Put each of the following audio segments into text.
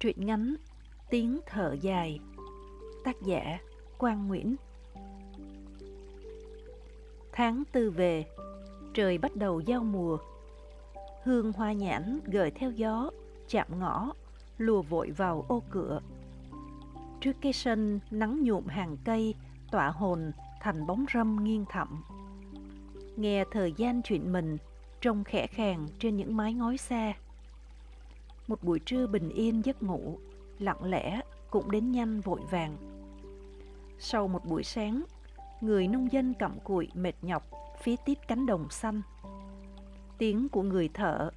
Truyện ngắn Tiếng thở dài. Tác giả Quang Nguyễn. Tháng tư về, Trời bắt đầu giao mùa. Hương hoa nhãn gợi theo gió, Chạm ngõ, Lùa vội vào ô cửa. Trước cái sân nắng nhuộm hàng cây, Tỏa hồn thành bóng râm nghiêng thẳm. Nghe thời gian chuyện mình, Trông khẽ khàng trên những mái ngói xa một buổi trưa bình yên giấc ngủ, lặng lẽ cũng đến nhanh vội vàng. Sau một buổi sáng, người nông dân cặm cụi mệt nhọc phía tít cánh đồng xanh. Tiếng của người thợ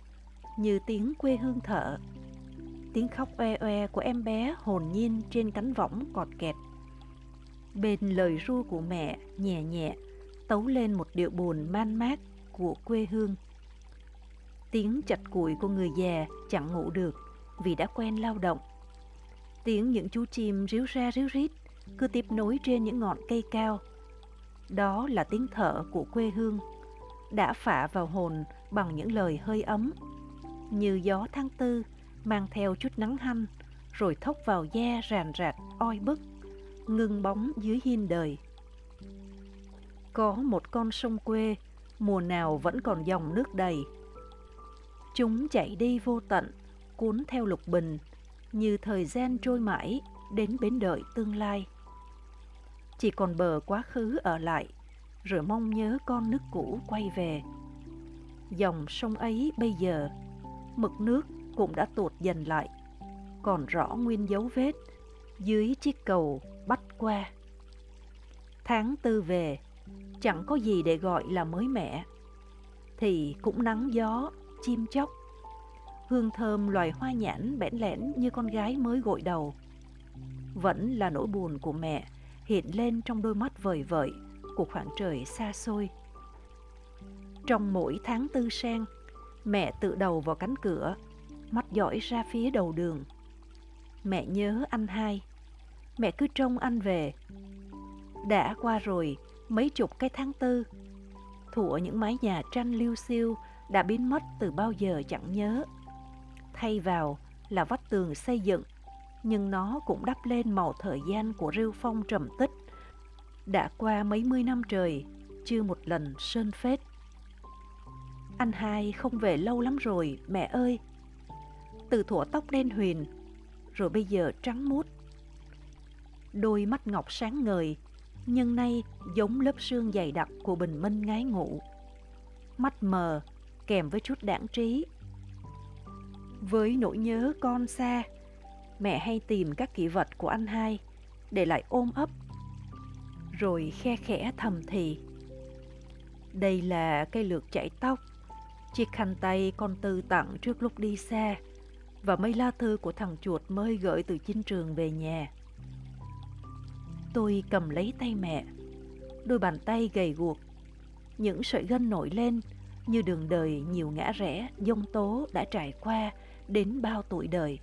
như tiếng quê hương thợ. Tiếng khóc oe oe của em bé hồn nhiên trên cánh võng cọt kẹt. Bên lời ru của mẹ nhẹ nhẹ tấu lên một điệu buồn man mác của quê hương. Tiếng chặt củi của người già chẳng ngủ được vì đã quen lao động. Tiếng những chú chim ríu ra ríu rít cứ tiếp nối trên những ngọn cây cao. Đó là tiếng thở của quê hương, đã phả vào hồn bằng những lời hơi ấm, như gió tháng tư mang theo chút nắng hanh, rồi thốc vào da ràn rạt oi bức, ngưng bóng dưới hiên đời. Có một con sông quê, mùa nào vẫn còn dòng nước đầy, Chúng chạy đi vô tận, cuốn theo lục bình, như thời gian trôi mãi đến bến đợi tương lai. Chỉ còn bờ quá khứ ở lại, rồi mong nhớ con nước cũ quay về. Dòng sông ấy bây giờ, mực nước cũng đã tụt dần lại, còn rõ nguyên dấu vết dưới chiếc cầu bắt qua. Tháng tư về, chẳng có gì để gọi là mới mẻ, thì cũng nắng gió chim chóc. Hương thơm loài hoa nhãn bẽn lẽn như con gái mới gội đầu. Vẫn là nỗi buồn của mẹ hiện lên trong đôi mắt vời vợi của khoảng trời xa xôi. Trong mỗi tháng tư sen mẹ tự đầu vào cánh cửa, mắt dõi ra phía đầu đường. Mẹ nhớ anh hai, mẹ cứ trông anh về. Đã qua rồi mấy chục cái tháng tư, thủa những mái nhà tranh liêu xiêu đã biến mất từ bao giờ chẳng nhớ. Thay vào là vách tường xây dựng, nhưng nó cũng đắp lên màu thời gian của rêu phong trầm tích. Đã qua mấy mươi năm trời, chưa một lần sơn phết. Anh hai không về lâu lắm rồi, mẹ ơi. Từ thủa tóc đen huyền, rồi bây giờ trắng mút. Đôi mắt ngọc sáng ngời, nhưng nay giống lớp sương dày đặc của bình minh ngái ngủ. Mắt mờ, kèm với chút đảng trí. Với nỗi nhớ con xa, mẹ hay tìm các kỷ vật của anh hai để lại ôm ấp, rồi khe khẽ thầm thì. Đây là cây lược chảy tóc, chiếc khăn tay con Tư tặng trước lúc đi xa và mấy lá thư của thằng chuột mới gửi từ chinh trường về nhà. Tôi cầm lấy tay mẹ, đôi bàn tay gầy guộc, những sợi gân nổi lên như đường đời nhiều ngã rẽ, dông tố đã trải qua đến bao tuổi đời.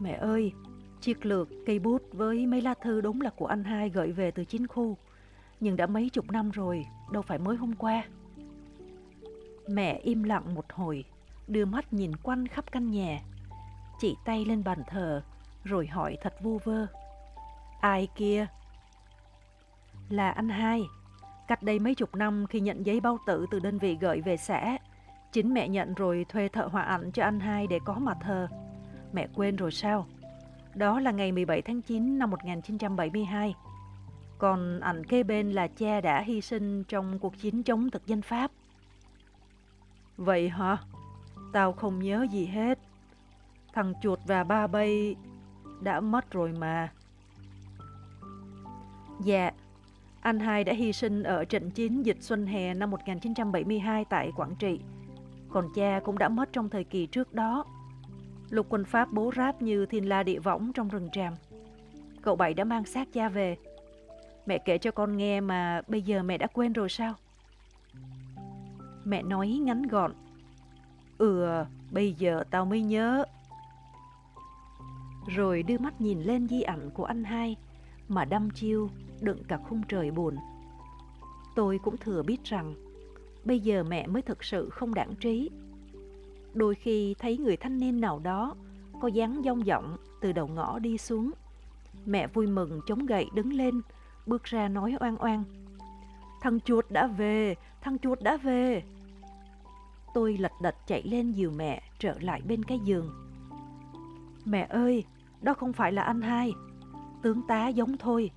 Mẹ ơi, chiếc lược, cây bút với mấy lá thư đúng là của anh hai gửi về từ chính khu. Nhưng đã mấy chục năm rồi, đâu phải mới hôm qua. Mẹ im lặng một hồi, đưa mắt nhìn quanh khắp căn nhà. Chỉ tay lên bàn thờ, rồi hỏi thật vu vơ. Ai kia? Là anh hai. Cách đây mấy chục năm khi nhận giấy bao tử từ đơn vị gửi về xã, chính mẹ nhận rồi thuê thợ họa ảnh cho anh hai để có mặt thờ. Mẹ quên rồi sao? Đó là ngày 17 tháng 9 năm 1972. Còn ảnh kế bên là cha đã hy sinh trong cuộc chiến chống thực dân Pháp. Vậy hả? Tao không nhớ gì hết. Thằng chuột và ba bay đã mất rồi mà. Dạ, anh hai đã hy sinh ở trận chiến dịch Xuân Hè năm 1972 tại Quảng Trị. Còn cha cũng đã mất trong thời kỳ trước đó. Lục quân Pháp bố ráp như thiên la địa võng trong rừng tràm. Cậu Bảy đã mang xác cha về. Mẹ kể cho con nghe mà bây giờ mẹ đã quên rồi sao? Mẹ nói ngắn gọn. Ừ, bây giờ tao mới nhớ. Rồi đưa mắt nhìn lên di ảnh của anh hai mà đăm chiêu đựng cả khung trời buồn. Tôi cũng thừa biết rằng bây giờ mẹ mới thực sự không đảng trí. Đôi khi thấy người thanh niên nào đó có dáng dong dọng từ đầu ngõ đi xuống. Mẹ vui mừng chống gậy đứng lên, bước ra nói oan oan. Thằng chuột đã về, thằng chuột đã về. Tôi lật đật chạy lên dìu mẹ trở lại bên cái giường. Mẹ ơi, đó không phải là anh hai. Tướng tá giống thôi,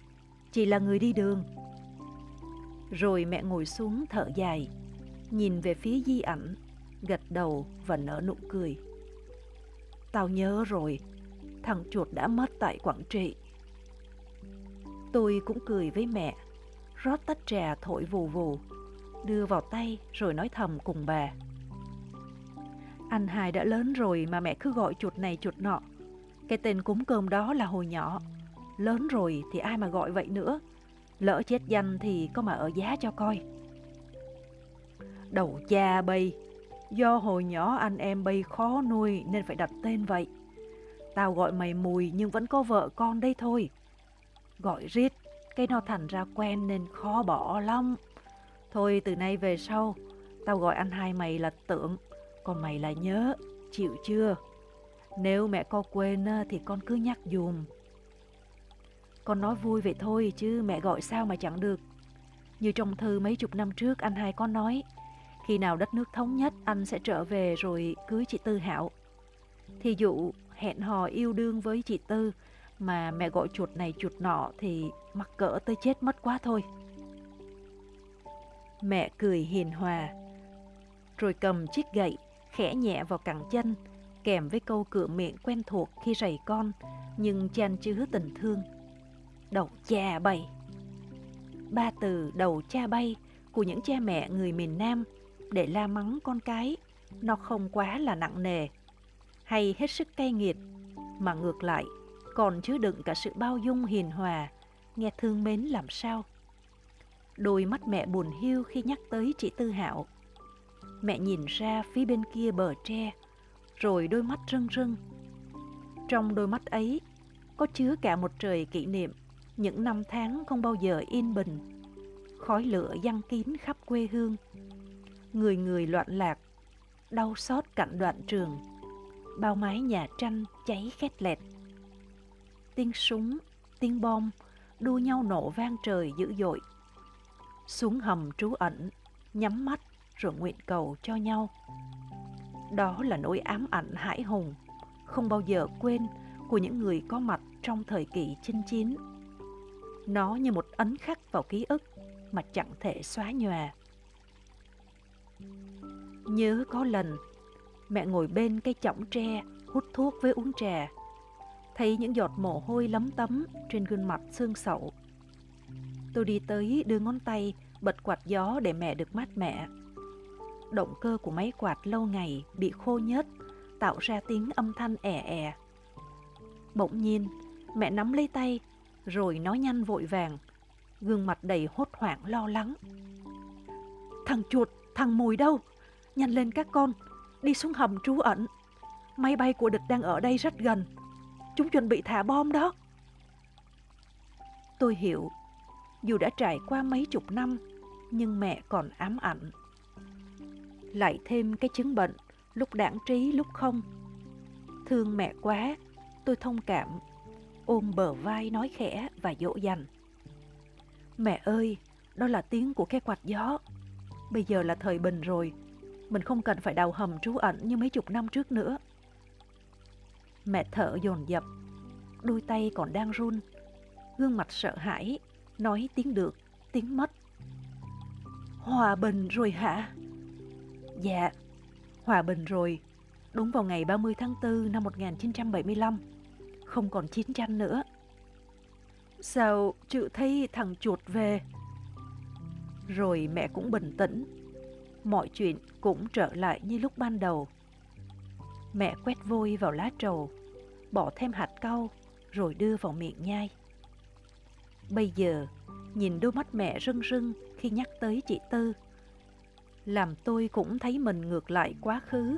chỉ là người đi đường. Rồi mẹ ngồi xuống thở dài, nhìn về phía di ảnh, gật đầu và nở nụ cười. Tao nhớ rồi, thằng chuột đã mất tại Quảng Trị. Tôi cũng cười với mẹ, rót tách trà thổi vù vù, đưa vào tay rồi nói thầm cùng bà. Anh hai đã lớn rồi mà mẹ cứ gọi chuột này chuột nọ. Cái tên cúng cơm đó là hồi nhỏ. Lớn rồi thì ai mà gọi vậy nữa. Lỡ chết danh thì có mà ở giá cho coi. Đầu cha bay, do hồi nhỏ anh em bay khó nuôi nên phải đặt tên vậy. Tao gọi mày mùi nhưng vẫn có vợ con đây thôi. Gọi riết, cái nó thành ra quen nên khó bỏ lắm. Thôi từ nay về sau, tao gọi anh hai mày là tượng, còn mày là nhớ, chịu chưa? Nếu mẹ có quên thì con cứ nhắc dùm. Con nói vui vậy thôi chứ mẹ gọi sao mà chẳng được. Như trong thư mấy chục năm trước anh hai có nói, khi nào đất nước thống nhất anh sẽ trở về rồi cưới chị Tư Hảo. Thì dụ hẹn hò yêu đương với chị Tư mà mẹ gọi chuột này chuột nọ thì mắc cỡ tới chết mất quá thôi. Mẹ cười hiền hòa, rồi cầm chiếc gậy khẽ nhẹ vào cẳng chân, kèm với câu cửa miệng quen thuộc khi rầy con, nhưng chan chứa tình thương. Đầu cha bay Ba từ đầu cha bay của những cha mẹ người miền Nam để la mắng con cái, nó không quá là nặng nề, hay hết sức cay nghiệt, mà ngược lại còn chứa đựng cả sự bao dung hiền hòa, nghe thương mến làm sao. Đôi mắt mẹ buồn hiu khi nhắc tới chị Tư Hạo. Mẹ nhìn ra phía bên kia bờ tre, rồi đôi mắt rưng rưng. Trong đôi mắt ấy có chứa cả một trời kỷ niệm những năm tháng không bao giờ yên bình. Khói lửa giăng kín khắp quê hương. Người người loạn lạc, đau xót cạnh đoạn trường. Bao mái nhà tranh cháy khét lẹt. Tiếng súng, tiếng bom đua nhau nổ vang trời dữ dội. Xuống hầm trú ẩn, nhắm mắt rồi nguyện cầu cho nhau. Đó là nỗi ám ảnh hãi hùng, không bao giờ quên của những người có mặt trong thời kỳ chinh chiến. Nó như một ấn khắc vào ký ức mà chẳng thể xóa nhòa. Nhớ có lần, mẹ ngồi bên cây chõng tre hút thuốc với uống trà. Thấy những giọt mồ hôi lấm tấm trên gương mặt xương sậu. Tôi đi tới đưa ngón tay bật quạt gió để mẹ được mát mẻ động cơ của máy quạt lâu ngày bị khô nhớt, tạo ra tiếng âm thanh ẻ ẻ. Bỗng nhiên, mẹ nắm lấy tay, rồi nói nhanh vội vàng, gương mặt đầy hốt hoảng lo lắng. Thằng chuột, thằng mùi đâu? Nhanh lên các con, đi xuống hầm trú ẩn. Máy bay của địch đang ở đây rất gần. Chúng chuẩn bị thả bom đó. Tôi hiểu, dù đã trải qua mấy chục năm, nhưng mẹ còn ám ảnh lại thêm cái chứng bệnh, lúc đảng trí lúc không. Thương mẹ quá, tôi thông cảm, ôm bờ vai nói khẽ và dỗ dành. Mẹ ơi, đó là tiếng của cái quạt gió. Bây giờ là thời bình rồi, mình không cần phải đào hầm trú ẩn như mấy chục năm trước nữa. Mẹ thở dồn dập, đôi tay còn đang run, gương mặt sợ hãi, nói tiếng được, tiếng mất. Hòa bình rồi hả? Dạ, hòa bình rồi. Đúng vào ngày 30 tháng 4 năm 1975. Không còn chiến tranh nữa. Sao chữ thấy thằng chuột về? Rồi mẹ cũng bình tĩnh. Mọi chuyện cũng trở lại như lúc ban đầu. Mẹ quét vôi vào lá trầu, bỏ thêm hạt cau rồi đưa vào miệng nhai. Bây giờ, nhìn đôi mắt mẹ rưng rưng khi nhắc tới chị Tư làm tôi cũng thấy mình ngược lại quá khứ,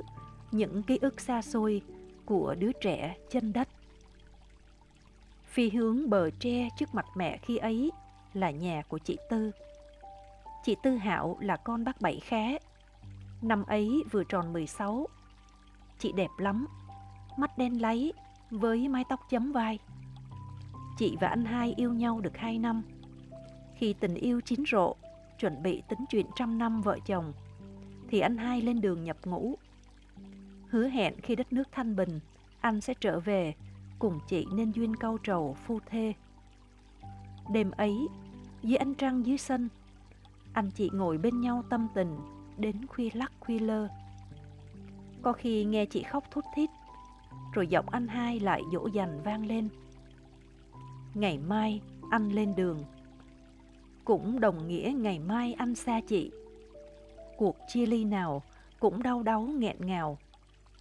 những ký ức xa xôi của đứa trẻ chân đất. Phi hướng bờ tre trước mặt mẹ khi ấy là nhà của chị Tư. Chị Tư Hạo là con bác Bảy Khá. Năm ấy vừa tròn 16. chị đẹp lắm, mắt đen láy với mái tóc chấm vai. Chị và anh hai yêu nhau được hai năm. Khi tình yêu chín rộ, chuẩn bị tính chuyện trăm năm vợ chồng, thì anh hai lên đường nhập ngũ. Hứa hẹn khi đất nước thanh bình, anh sẽ trở về cùng chị nên duyên câu trầu phu thê. Đêm ấy, dưới ánh trăng dưới sân, anh chị ngồi bên nhau tâm tình đến khuya lắc khuya lơ. Có khi nghe chị khóc thút thít, rồi giọng anh hai lại dỗ dành vang lên. Ngày mai anh lên đường, cũng đồng nghĩa ngày mai anh xa chị. Cuộc chia ly nào cũng đau đớn nghẹn ngào,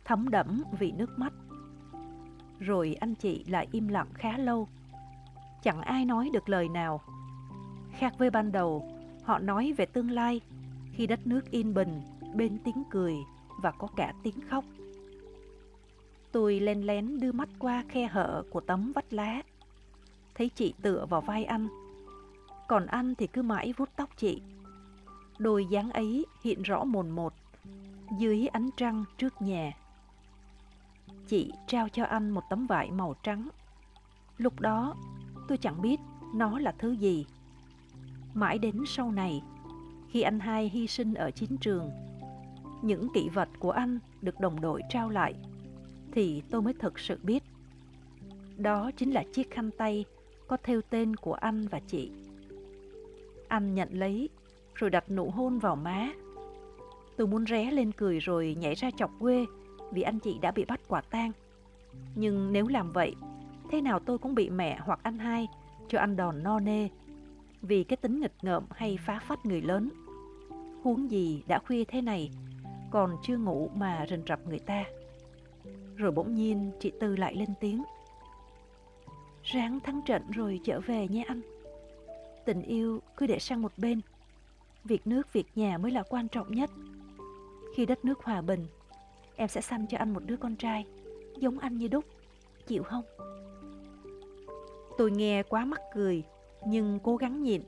thấm đẫm vì nước mắt. Rồi anh chị lại im lặng khá lâu. Chẳng ai nói được lời nào. Khác với ban đầu, họ nói về tương lai khi đất nước yên bình, bên tiếng cười và có cả tiếng khóc. Tôi len lén đưa mắt qua khe hở của tấm vách lá. Thấy chị tựa vào vai anh. Còn anh thì cứ mãi vuốt tóc chị. Đôi dáng ấy hiện rõ mồn một dưới ánh trăng trước nhà. Chị trao cho anh một tấm vải màu trắng. Lúc đó tôi chẳng biết nó là thứ gì. Mãi đến sau này, khi anh hai hy sinh ở chiến trường, những kỷ vật của anh được đồng đội trao lại, thì tôi mới thực sự biết. Đó chính là chiếc khăn tay có thêu tên của anh và chị. Anh nhận lấy, rồi đặt nụ hôn vào má. Tôi muốn ré lên cười rồi nhảy ra chọc quê vì anh chị đã bị bắt quả tang. Nhưng nếu làm vậy, thế nào tôi cũng bị mẹ hoặc anh hai cho ăn đòn no nê vì cái tính nghịch ngợm hay phá phách người lớn. Huống gì đã khuya thế này, còn chưa ngủ mà rình rập người ta. Rồi bỗng nhiên chị Tư lại lên tiếng. Ráng thắng trận rồi trở về nhé anh. Tình yêu cứ để sang một bên. Việc nước, việc nhà mới là quan trọng nhất. Khi đất nước hòa bình, em sẽ sanh cho anh một đứa con trai, giống anh như đúc. Chịu không? Tôi nghe quá mắc cười, nhưng cố gắng nhịn.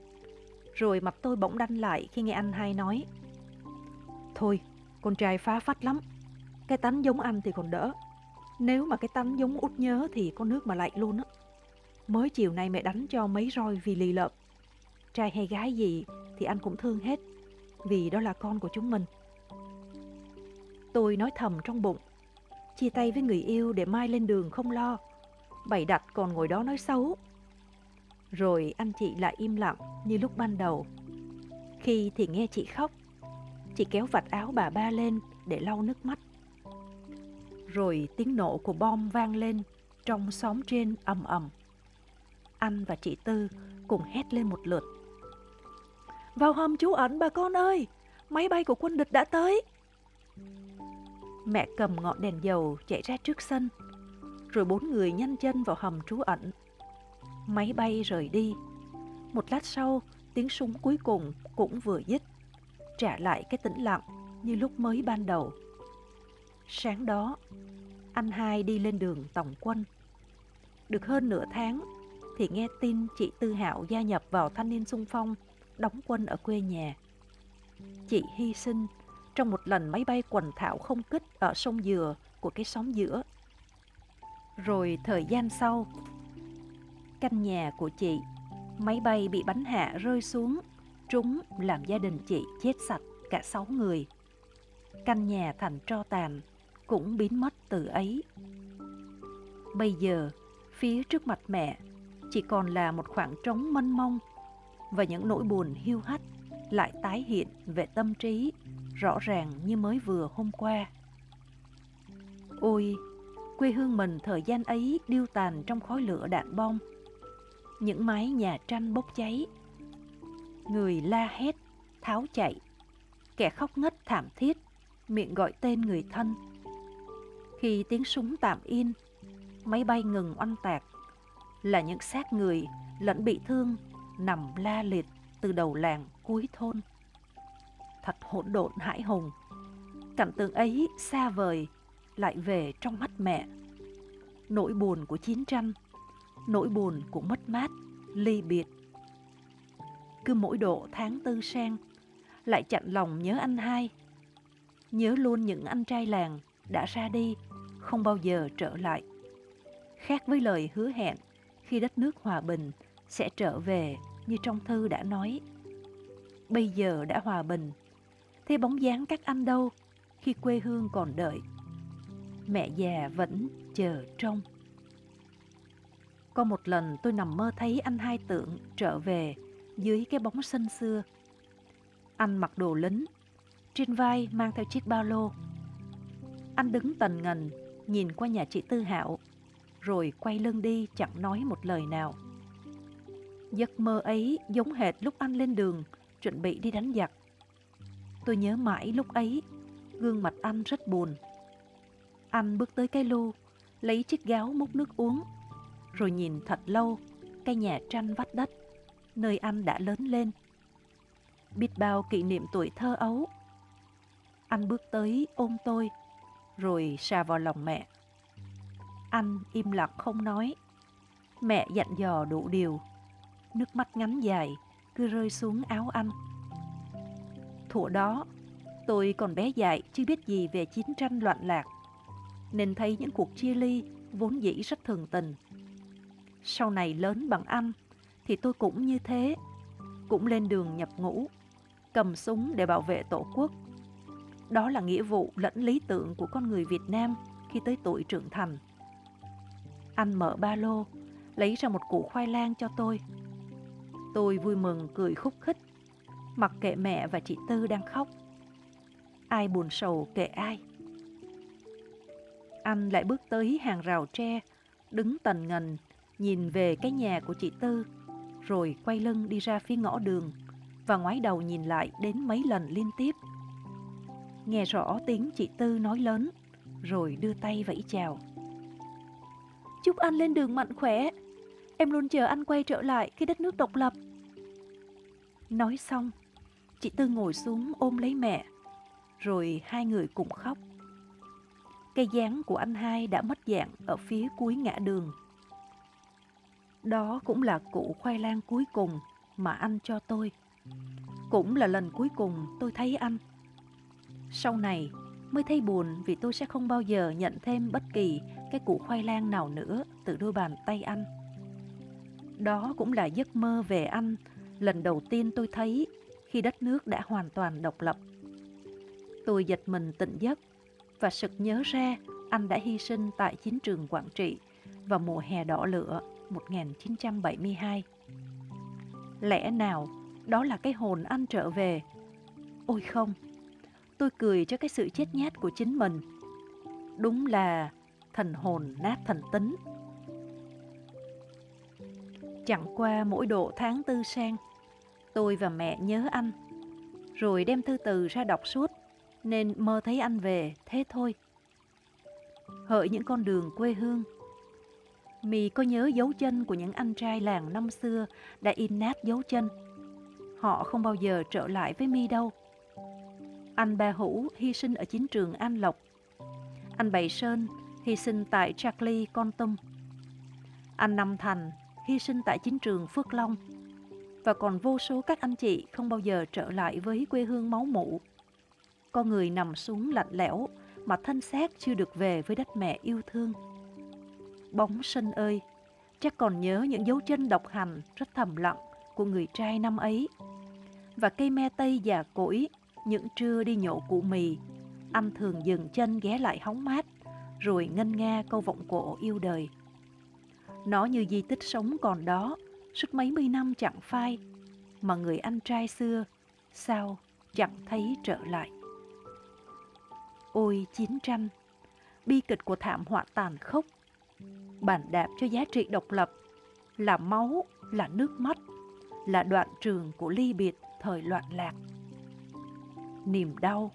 Rồi mặt tôi bỗng đanh lại khi nghe anh hai nói. Thôi, con trai phá phách lắm. Cái tánh giống anh thì còn đỡ. Nếu mà cái tánh giống út nhớ thì có nước mà lạnh luôn á. Mới chiều nay mẹ đánh cho mấy roi vì lì lợm. Trai hay gái gì thì anh cũng thương hết. Vì đó là con của chúng mình. Tôi nói thầm trong bụng. Chia tay với người yêu để mai lên đường không lo. Bày đặt còn ngồi đó nói xấu rồi anh chị lại im lặng như lúc ban đầu. Khi thì nghe chị khóc, chị kéo vạt áo bà ba lên để lau nước mắt. Rồi tiếng nổ của bom vang lên trong xóm trên ầm ầm. Anh và chị Tư cùng hét lên một lượt. Vào hầm trú ẩn bà con ơi, máy bay của quân địch đã tới. Mẹ cầm ngọn đèn dầu chạy ra trước sân, rồi bốn người nhanh chân vào hầm trú ẩn Máy bay rời đi. Một lát sau, tiếng súng cuối cùng cũng vừa dứt, trả lại cái tĩnh lặng như lúc mới ban đầu. Sáng đó, anh hai đi lên đường tổng quân. Được hơn nửa tháng thì nghe tin chị Tư Hạo gia nhập vào thanh niên sung phong, đóng quân ở quê nhà. Chị hy sinh trong một lần máy bay quần thảo không kích ở sông Dừa của cái xóm giữa. Rồi thời gian sau, căn nhà của chị. Máy bay bị bắn hạ rơi xuống, trúng làm gia đình chị chết sạch cả sáu người. Căn nhà thành tro tàn, cũng biến mất từ ấy. Bây giờ, phía trước mặt mẹ chỉ còn là một khoảng trống mênh mông và những nỗi buồn hiu hắt lại tái hiện về tâm trí rõ ràng như mới vừa hôm qua. Ôi, quê hương mình thời gian ấy điêu tàn trong khói lửa đạn bom những mái nhà tranh bốc cháy. Người la hét, tháo chạy, kẻ khóc ngất thảm thiết, miệng gọi tên người thân. Khi tiếng súng tạm yên, máy bay ngừng oanh tạc, là những xác người lẫn bị thương nằm la liệt từ đầu làng cuối thôn. Thật hỗn độn hãi hùng, cảnh tượng ấy xa vời lại về trong mắt mẹ. Nỗi buồn của chiến tranh nỗi buồn của mất mát, ly biệt. Cứ mỗi độ tháng tư sang, lại chặn lòng nhớ anh hai. Nhớ luôn những anh trai làng đã ra đi, không bao giờ trở lại. Khác với lời hứa hẹn khi đất nước hòa bình sẽ trở về như trong thư đã nói. Bây giờ đã hòa bình, thế bóng dáng các anh đâu khi quê hương còn đợi. Mẹ già vẫn chờ trông. Có một lần tôi nằm mơ thấy anh hai tượng trở về dưới cái bóng xanh xưa. Anh mặc đồ lính, trên vai mang theo chiếc ba lô. Anh đứng tần ngần, nhìn qua nhà chị Tư Hạo, rồi quay lưng đi chẳng nói một lời nào. Giấc mơ ấy giống hệt lúc anh lên đường, chuẩn bị đi đánh giặc. Tôi nhớ mãi lúc ấy, gương mặt anh rất buồn. Anh bước tới cái lu, lấy chiếc gáo múc nước uống, rồi nhìn thật lâu cái nhà tranh vắt đất, nơi anh đã lớn lên. Biết bao kỷ niệm tuổi thơ ấu. Anh bước tới ôm tôi, rồi xà vào lòng mẹ. Anh im lặng không nói. Mẹ dặn dò đủ điều. Nước mắt ngắn dài cứ rơi xuống áo anh. Thuở đó, tôi còn bé dại chưa biết gì về chiến tranh loạn lạc, nên thấy những cuộc chia ly vốn dĩ rất thường tình. Sau này lớn bằng anh, thì tôi cũng như thế, cũng lên đường nhập ngũ, cầm súng để bảo vệ tổ quốc. Đó là nghĩa vụ lẫn lý tưởng của con người Việt Nam khi tới tuổi trưởng thành. Anh mở ba lô, lấy ra một củ khoai lang cho tôi. Tôi vui mừng cười khúc khích, mặc kệ mẹ và chị Tư đang khóc. Ai buồn sầu kệ ai. Anh lại bước tới hàng rào tre, đứng tần ngần, nhìn về cái nhà của chị Tư, rồi quay lưng đi ra phía ngõ đường và ngoái đầu nhìn lại đến mấy lần liên tiếp. Nghe rõ tiếng chị Tư nói lớn, rồi đưa tay vẫy chào. Chúc anh lên đường mạnh khỏe. Em luôn chờ anh quay trở lại khi đất nước độc lập. Nói xong, chị Tư ngồi xuống ôm lấy mẹ, rồi hai người cùng khóc. Cây dáng của anh hai đã mất dạng ở phía cuối ngã đường. Đó cũng là củ khoai lang cuối cùng mà anh cho tôi. Cũng là lần cuối cùng tôi thấy anh. Sau này mới thấy buồn vì tôi sẽ không bao giờ nhận thêm bất kỳ cái củ khoai lang nào nữa từ đôi bàn tay anh. Đó cũng là giấc mơ về anh lần đầu tiên tôi thấy khi đất nước đã hoàn toàn độc lập. Tôi giật mình tỉnh giấc và sực nhớ ra anh đã hy sinh tại chiến trường Quảng Trị vào mùa hè đỏ lửa 1972. Lẽ nào đó là cái hồn anh trở về? Ôi không, tôi cười cho cái sự chết nhát của chính mình. Đúng là thần hồn nát thần tính. Chẳng qua mỗi độ tháng tư sang, tôi và mẹ nhớ anh, rồi đem thư từ ra đọc suốt, nên mơ thấy anh về, thế thôi. Hỡi những con đường quê hương, mì có nhớ dấu chân của những anh trai làng năm xưa đã in nát dấu chân. Họ không bao giờ trở lại với mi đâu. Anh Ba Hữu hy sinh ở chiến trường An Lộc. Anh Bảy Sơn hy sinh tại Charlie, Con Tum. Anh Năm Thành hy sinh tại chiến trường Phước Long. Và còn vô số các anh chị không bao giờ trở lại với quê hương máu mủ. Con người nằm xuống lạnh lẽo mà thân xác chưa được về với đất mẹ yêu thương. Bóng sân ơi, chắc còn nhớ những dấu chân độc hành rất thầm lặng của người trai năm ấy. Và cây me tây già cỗi, những trưa đi nhổ củ mì, anh thường dừng chân ghé lại hóng mát rồi ngân nga câu vọng cổ yêu đời. Nó như di tích sống còn đó, suốt mấy mươi năm chẳng phai, mà người anh trai xưa sao chẳng thấy trở lại. Ôi chiến tranh, bi kịch của thảm họa tàn khốc, bản đạp cho giá trị độc lập, là máu, là nước mắt, là đoạn trường của ly biệt thời loạn lạc. Niềm đau,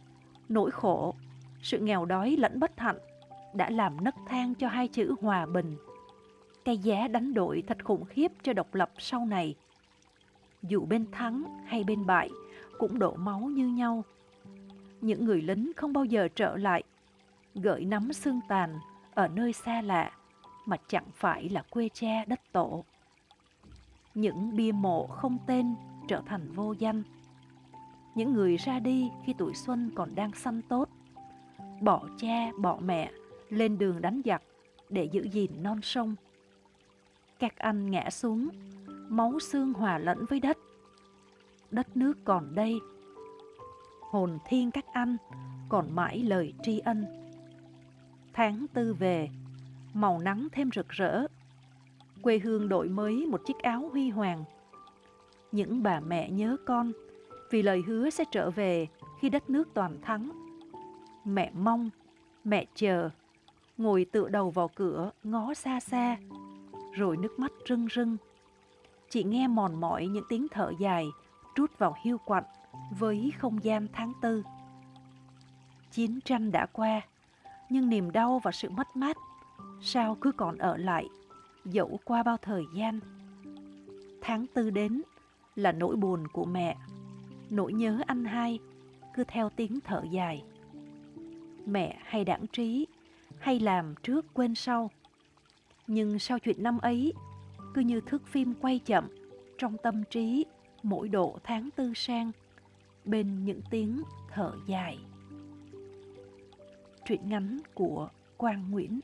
nỗi khổ, sự nghèo đói lẫn bất hạnh đã làm nấc thang cho hai chữ hòa bình. Cái giá đánh đổi thật khủng khiếp cho độc lập sau này. Dù bên thắng hay bên bại cũng đổ máu như nhau. Những người lính không bao giờ trở lại, gợi nắm xương tàn ở nơi xa lạ mà chẳng phải là quê cha đất tổ. Những bia mộ không tên trở thành vô danh. Những người ra đi khi tuổi xuân còn đang xanh tốt bỏ cha bỏ mẹ lên đường đánh giặc để giữ gìn non sông. Các anh ngã xuống, máu xương hòa lẫn với đất. Đất nước còn đây. Hồn thiên các anh còn mãi lời tri ân. Tháng tư về, màu nắng thêm rực rỡ. Quê hương đổi mới một chiếc áo huy hoàng. Những bà mẹ nhớ con vì lời hứa sẽ trở về khi đất nước toàn thắng. Mẹ mong, mẹ chờ, ngồi tựa đầu vào cửa ngó xa xa, rồi nước mắt rưng rưng. Chị nghe mòn mỏi những tiếng thở dài trút vào hiu quạnh với không gian tháng tư. Chiến tranh đã qua, nhưng niềm đau và sự mất mát sao cứ còn ở lại dẫu qua bao thời gian. Tháng tư đến là nỗi buồn của mẹ, nỗi nhớ anh hai cứ theo tiếng thở dài. Mẹ hay đảng trí, hay làm trước quên sau. Nhưng sau chuyện năm ấy, cứ như thước phim quay chậm trong tâm trí mỗi độ tháng tư sang bên những tiếng thở dài. Truyện ngắn của Quang Nguyễn